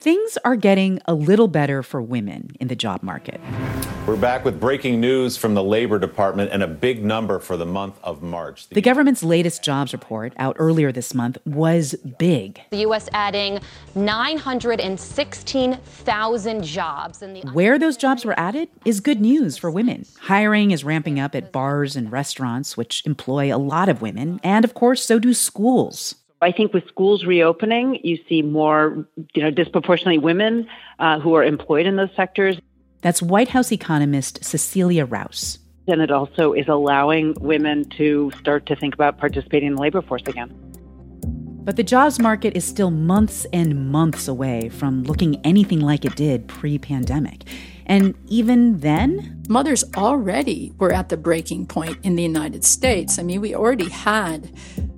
things are getting a little better for women in the job market. We're back with breaking news from the Labor Department and a big number for the month of March. The government's latest jobs report, out earlier this month, was big. The U.S. adding 916,000 jobs. In the- Where those jobs were added is good news for women. Hiring is ramping up at bars and restaurants, which employ a lot of women, and of course, so do schools. I think with schools reopening, you see more, you know, disproportionately women uh, who are employed in those sectors. That's White House economist Cecilia Rouse. And it also is allowing women to start to think about participating in the labor force again. But the jobs market is still months and months away from looking anything like it did pre pandemic. And even then, mothers already were at the breaking point in the United States. I mean, we already had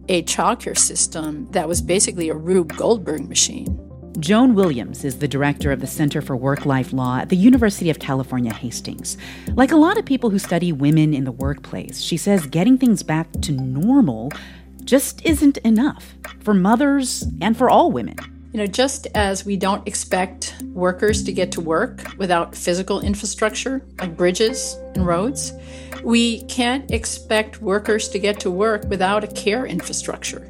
a childcare system that was basically a Rube Goldberg machine. Joan Williams is the director of the Center for Work Life Law at the University of California, Hastings. Like a lot of people who study women in the workplace, she says getting things back to normal just isn't enough for mothers and for all women. You know, just as we don't expect workers to get to work without physical infrastructure like bridges and roads, we can't expect workers to get to work without a care infrastructure.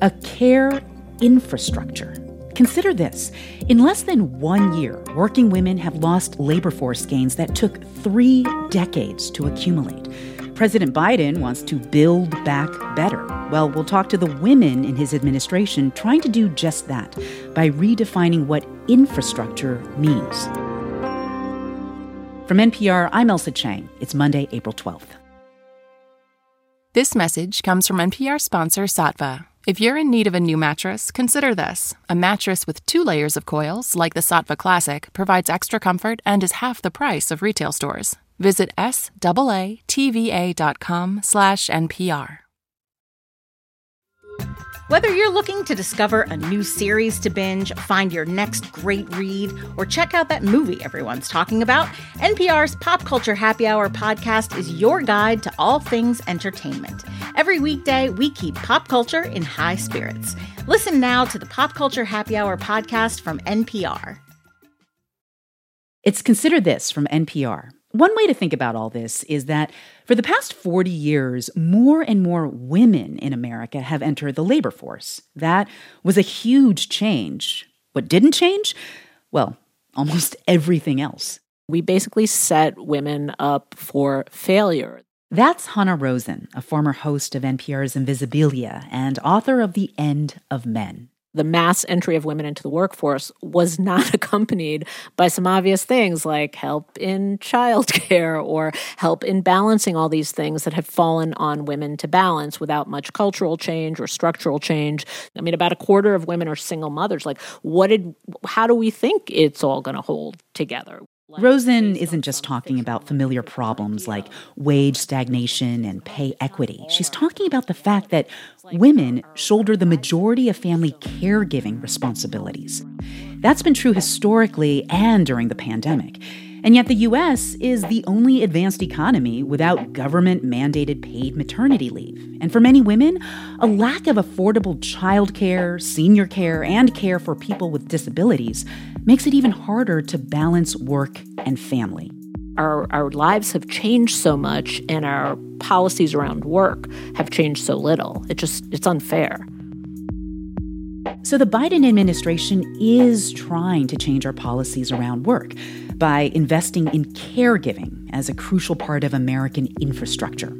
A care infrastructure. Consider this. In less than one year, working women have lost labor force gains that took three decades to accumulate. President Biden wants to build back better. Well, we'll talk to the women in his administration trying to do just that by redefining what infrastructure means. From NPR, I'm Ailsa Chang. It's Monday, April 12th. This message comes from NPR sponsor Saatva. If you're in need of a new mattress, consider this. A mattress with two layers of coils, like the Saatva Classic, provides extra comfort and is half the price of retail stores. Visit saatva.com slash NPR. Whether you're looking to discover a new series to binge, find your next great read, or check out that movie everyone's talking about, NPR's Pop Culture Happy Hour podcast is your guide to all things entertainment. Every weekday, we keep pop culture in high spirits. Listen now to the Pop Culture Happy Hour podcast from NPR. It's Consider This from NPR. One way to think about all this is that for the past 40 years, more and more women in America have entered the labor force. That was a huge change. What didn't change? Well, almost everything else. We basically set women up for failure. That's Hannah Rosin, a former host of NPR's Invisibilia and author of The End of Men the mass entry of women into the workforce was not accompanied by some obvious things like help in childcare or help in balancing all these things that have fallen on women to balance without much cultural change or structural change. I mean, about a quarter of women are single mothers. Like, what did, how do we think it's all going to hold together? Rosin isn't just talking about familiar problems like wage stagnation and pay equity. She's talking about the fact that women shoulder the majority of family caregiving responsibilities. That's been true historically and during the pandemic. And yet, the US is the only advanced economy without government mandated paid maternity leave. And for many women, a lack of affordable childcare, senior care, and care for people with disabilities makes it even harder to balance work and family. Our, our lives have changed so much, and our policies around work have changed so little. It just, it's unfair. So, the Biden administration is trying to change our policies around work by investing in caregiving as a crucial part of American infrastructure.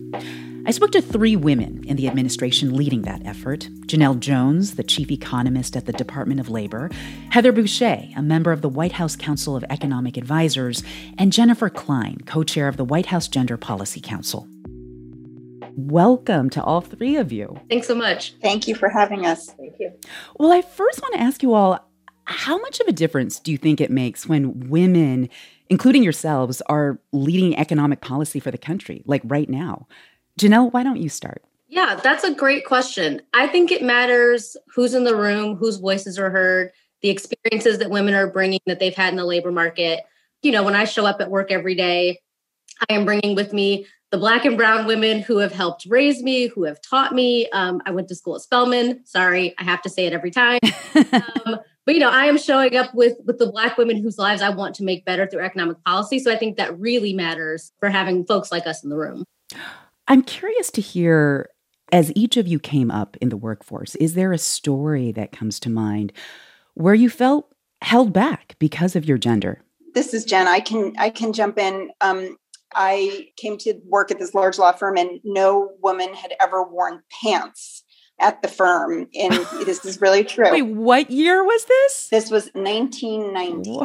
I spoke to three women in the administration leading that effort Janelle Jones, the chief economist at the Department of Labor, Heather Boushey, a member of the White House Council of Economic Advisers, and Jennifer Klein, co chair of the White House Gender Policy Council. Welcome to all three of you. Thanks so much. Thank you for having us. Thank you. Well, I first want to ask you all how much of a difference do you think it makes when women, including yourselves, are leading economic policy for the country, like right now? Janelle, why don't you start? Yeah, that's a great question. I think it matters who's in the room, whose voices are heard, the experiences that women are bringing that they've had in the labor market. You know, when I show up at work every day, I am bringing with me the Black and Brown women who have helped raise me, who have taught me. Um, I went to school at Spelman. Sorry, I have to say it every time. um, but you know, I am showing up with with the black women whose lives I want to make better through economic policy. So I think that really matters for having folks like us in the room. I'm curious to hear as each of you came up in the workforce, is there a story that comes to mind where you felt held back because of your gender? This is Jen. I can I can jump in. Um, I came to work at this large law firm, and no woman had ever worn pants at the firm. And this is really true. Wait, what year was this? This was 1990.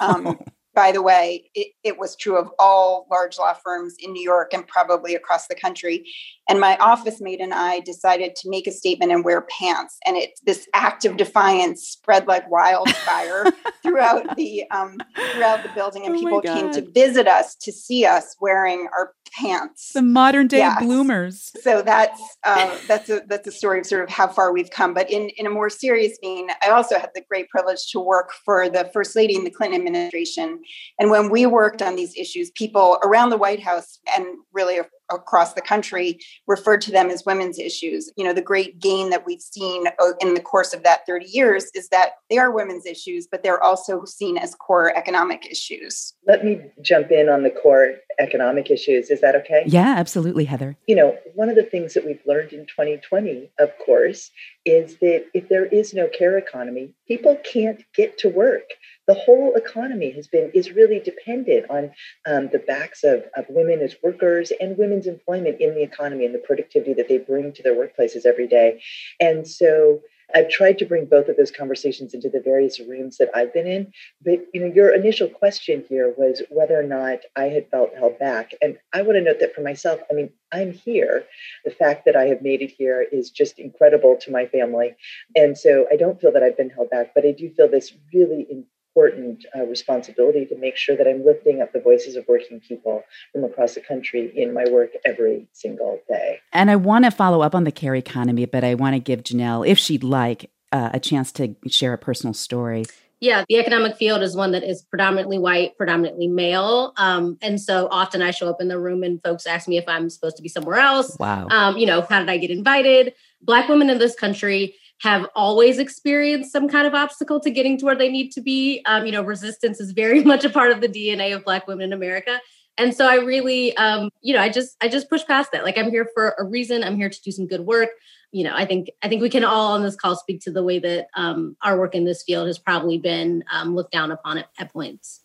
Um, by the way, it, it, was true of all large law firms in New York and probably across the country. And my office mate and I decided to make a statement and wear pants. And it this act of defiance spread like wildfire throughout the um, throughout the building, and oh people came to visit us to see us wearing our pants. The modern day yes. bloomers. So that's uh, that's a that's a story of sort of how far we've come. But in in a more serious vein, I also had the great privilege to work for the first lady in the Clinton administration, and when we worked on these issues, people around the White House and really across the country referred to them as women's issues. You know, the great gain that we've seen uh, in the course of that 30 years is that they are women's issues, but they're also seen as core economic issues. Let me jump in on the core economic issues. Is that okay? Yeah, absolutely, Heather. You know, one of the things that we've learned in 2020, of course, is that if there is no care economy, people can't get to work the whole economy has been is really dependent on um, the backs of, of women as workers and women's employment in the economy and the productivity that they bring to their workplaces every day and so I've tried to bring both of those conversations into the various rooms that I've been in. But you know, your initial question here was whether or not I had felt held back. And I want to note that for myself, I mean, I'm here. The fact that I have made it here is just incredible to my family. And so I don't feel that I've been held back, but I do feel this really important uh, responsibility to make sure that I'm lifting up the voices of working people from across the country in my work every single day. And I want to follow up on the care economy, but I want to give Janelle, if she'd like, uh, a chance to share a personal story. Yeah, the economic field is one that is predominantly white, predominantly male. Um, and so often I show up in the room and folks ask me if I'm supposed to be somewhere else. Wow. Um, you know, how did I get invited? Black women in this country have always experienced some kind of obstacle to getting to where they need to be. Um, you know, resistance is very much a part of the DNA of Black women in America. And so I really, um, you know, I just, I just push past that. Like I'm here for a reason. I'm here to do some good work. You know, I think, I think we can all on this call speak to the way that um, our work in this field has probably been um, looked down upon at, at points.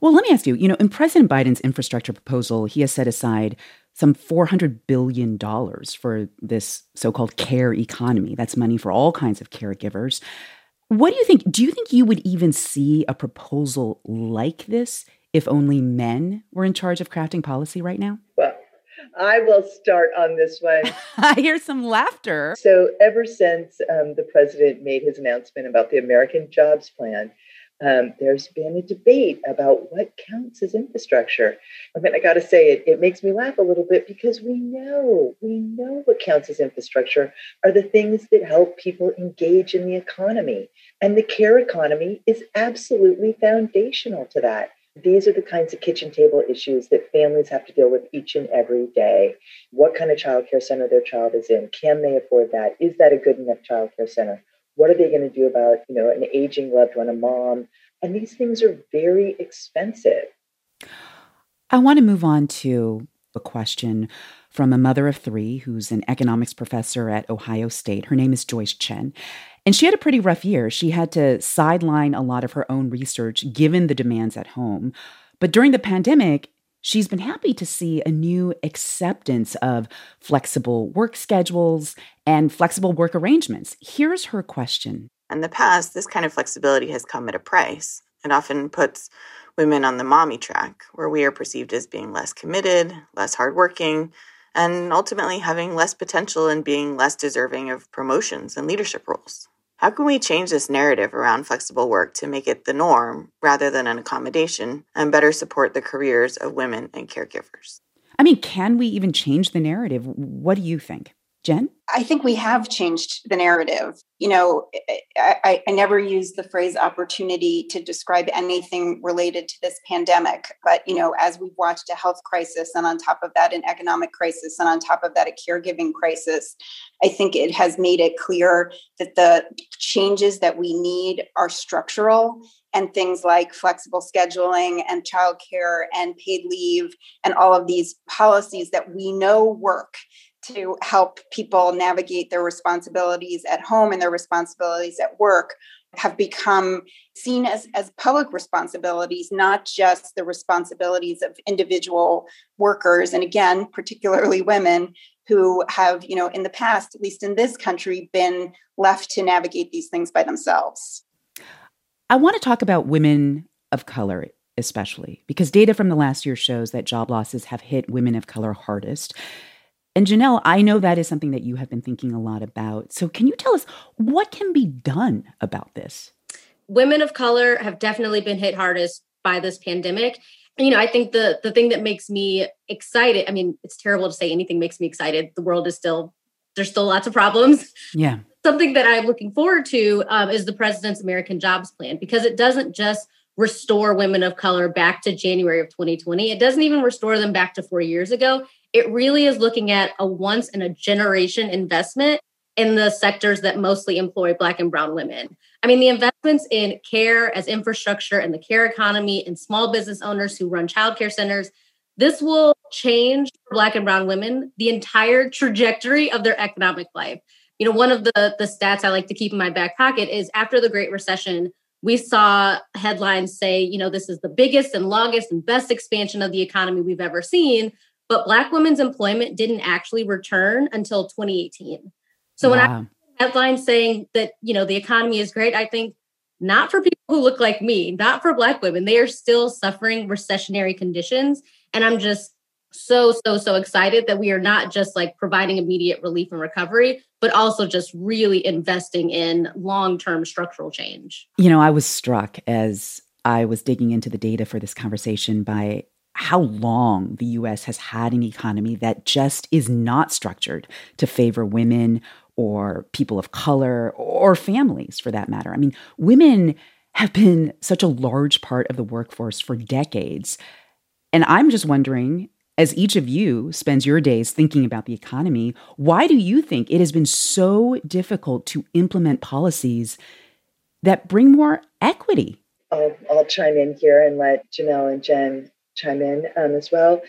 Well, let me ask you, you know, in President Biden's infrastructure proposal, he has set aside some $400 billion for this so called care economy. That's money for all kinds of caregivers. What do you think? Do you think you would even see a proposal like this if only men were in charge of crafting policy right now? Well, I will start on this one. I hear some laughter. So, ever since um, the president made his announcement about the American Jobs Plan, um, there's been a debate about what counts as infrastructure. I mean, I got to say, it, it makes me laugh a little bit because we know, we know what counts as infrastructure are the things that help people engage in the economy. And the care economy is absolutely foundational to that. These are the kinds of kitchen table issues that families have to deal with each and every day. What kind of child care center their child is in? Can they afford that? Is that a good enough child care center? What are they going to do about, you know, an aging loved one, a mom? And these things are very expensive. I want to move on to a question from a mother of three who's an economics professor at Ohio State. Her name is Joyce Chen. And she had a pretty rough year. She had to sideline a lot of her own research given the demands at home. But during the pandemic, she's been happy to see a new acceptance of flexible work schedules and flexible work arrangements. Here's her question. In the past, this kind of flexibility has come at a price. It often puts women on the mommy track, where we are perceived as being less committed, less hardworking, and ultimately having less potential and being less deserving of promotions and leadership roles. How can we change this narrative around flexible work to make it the norm rather than an accommodation and better support the careers of women and caregivers? I mean, can we even change the narrative? What do you think? Jen? I think we have changed the narrative. You know, I, I, never use the phrase opportunity to describe anything related to this pandemic. But, you know, as we've watched a health crisis and on top of that, an economic crisis and on top of that, a caregiving crisis, I think it has made it clear that the changes that we need are structural and things like flexible scheduling and childcare and paid leave and all of these policies that we know work to help people navigate their responsibilities at home and their responsibilities at work have become seen as, as public responsibilities, not just the responsibilities of individual workers. And again, particularly women who have, you know, in the past, at least in this country, been left to navigate these things by themselves. I want to talk about women of color, especially because data from the last year shows that job losses have hit women of color hardest. And Janelle, I know that is something that you have been thinking a lot about. So, can you tell us what can be done about this? Women of color have definitely been hit hardest by this pandemic. You know, I think the the thing that makes me excited, I mean, it's terrible to say anything makes me excited. The world is still there's still lots of problems. Yeah. Something that I'm looking forward to um, is the president's American Jobs Plan because it doesn't just restore women of color back to January of 2020. It doesn't even restore them back to four years ago it really is looking at a once in a generation investment in the sectors that mostly employ Black and Brown women. I mean, the investments in care as infrastructure and the care economy and small business owners who run childcare centers, this will change for Black and Brown women the entire trajectory of their economic life. You know, one of the, the stats I like to keep in my back pocket is after the Great Recession, we saw headlines say, you know, this is the biggest and longest and best expansion of the economy we've ever seen but Black women's employment didn't actually return until 2018. So wow. when I headlines saying that you know the economy is great, I think not for people who look like me, not for Black women. They are still suffering recessionary conditions, and I'm just so so so excited that we are not just like providing immediate relief and recovery but also just really investing in long-term structural change you know i was struck as i was digging into the data for this conversation by how long the US has had an economy that just is not structured to favor women or people of color or families for that matter. I mean, women have been such a large part of the workforce for decades. And I'm just wondering, as each of you spends your days thinking about the economy, why do you think it has been so difficult to implement policies that bring more equity? I'll, I'll chime in here and let Janelle and Jen chime in um, as well.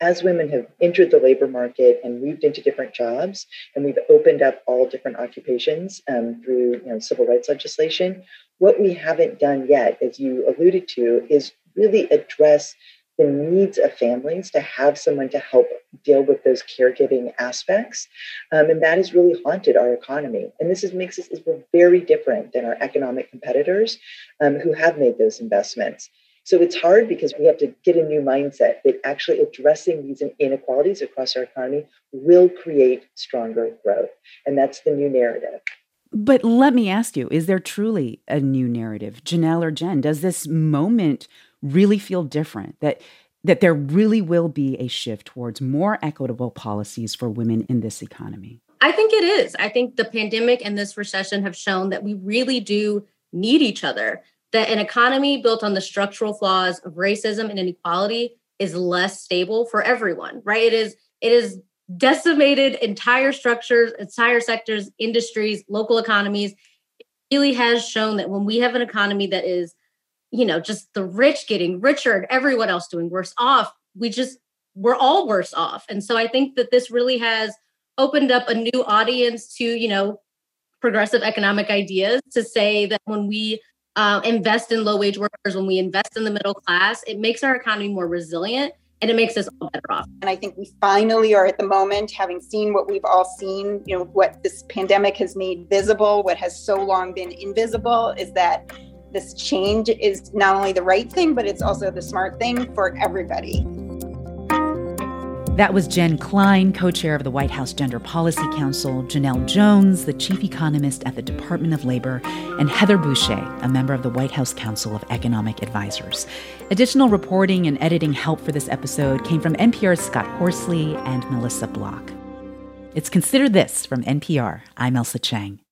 As women have entered the labor market and moved into different jobs, and we've opened up all different occupations um, through you know, civil rights legislation, what we haven't done yet, as you alluded to, is really address the needs of families to have someone to help deal with those caregiving aspects. Um, and that has really haunted our economy. And this is, makes us we're very different than our economic competitors um, who have made those investments. So it's hard because we have to get a new mindset that actually addressing these inequalities across our economy will create stronger growth. And that's the new narrative. But let me ask you is there truly a new narrative? Janelle or Jen, does this moment really feel different? That that there really will be a shift towards more equitable policies for women in this economy? I think it is. I think the pandemic and this recession have shown that we really do need each other that an economy built on the structural flaws of racism and inequality is less stable for everyone, right? It is it is decimated entire structures, entire sectors, industries, local economies. It really has shown that when we have an economy that is, you know, just the rich getting richer and everyone else doing worse off, we just we're all worse off. And so I think that this really has opened up a new audience to, you know, progressive economic ideas to say that when we uh, invest in low wage workers, when we invest in the middle class, it makes our economy more resilient and it makes us all better off. And I think we finally are at the moment, having seen what we've all seen, you know, what this pandemic has made visible, what has so long been invisible, is that this change is not only the right thing, but it's also the smart thing for everybody. That was Jen Klein, co chair of the White House Gender Policy Council, Janelle Jones, the chief economist at the Department of Labor, and Heather Boushey, a member of the White House Council of Economic Advisors. Additional reporting and editing help for this episode came from NPR's Scott Horsley and Melissa Block. It's Consider This from NPR. I'm Ailsa Chang.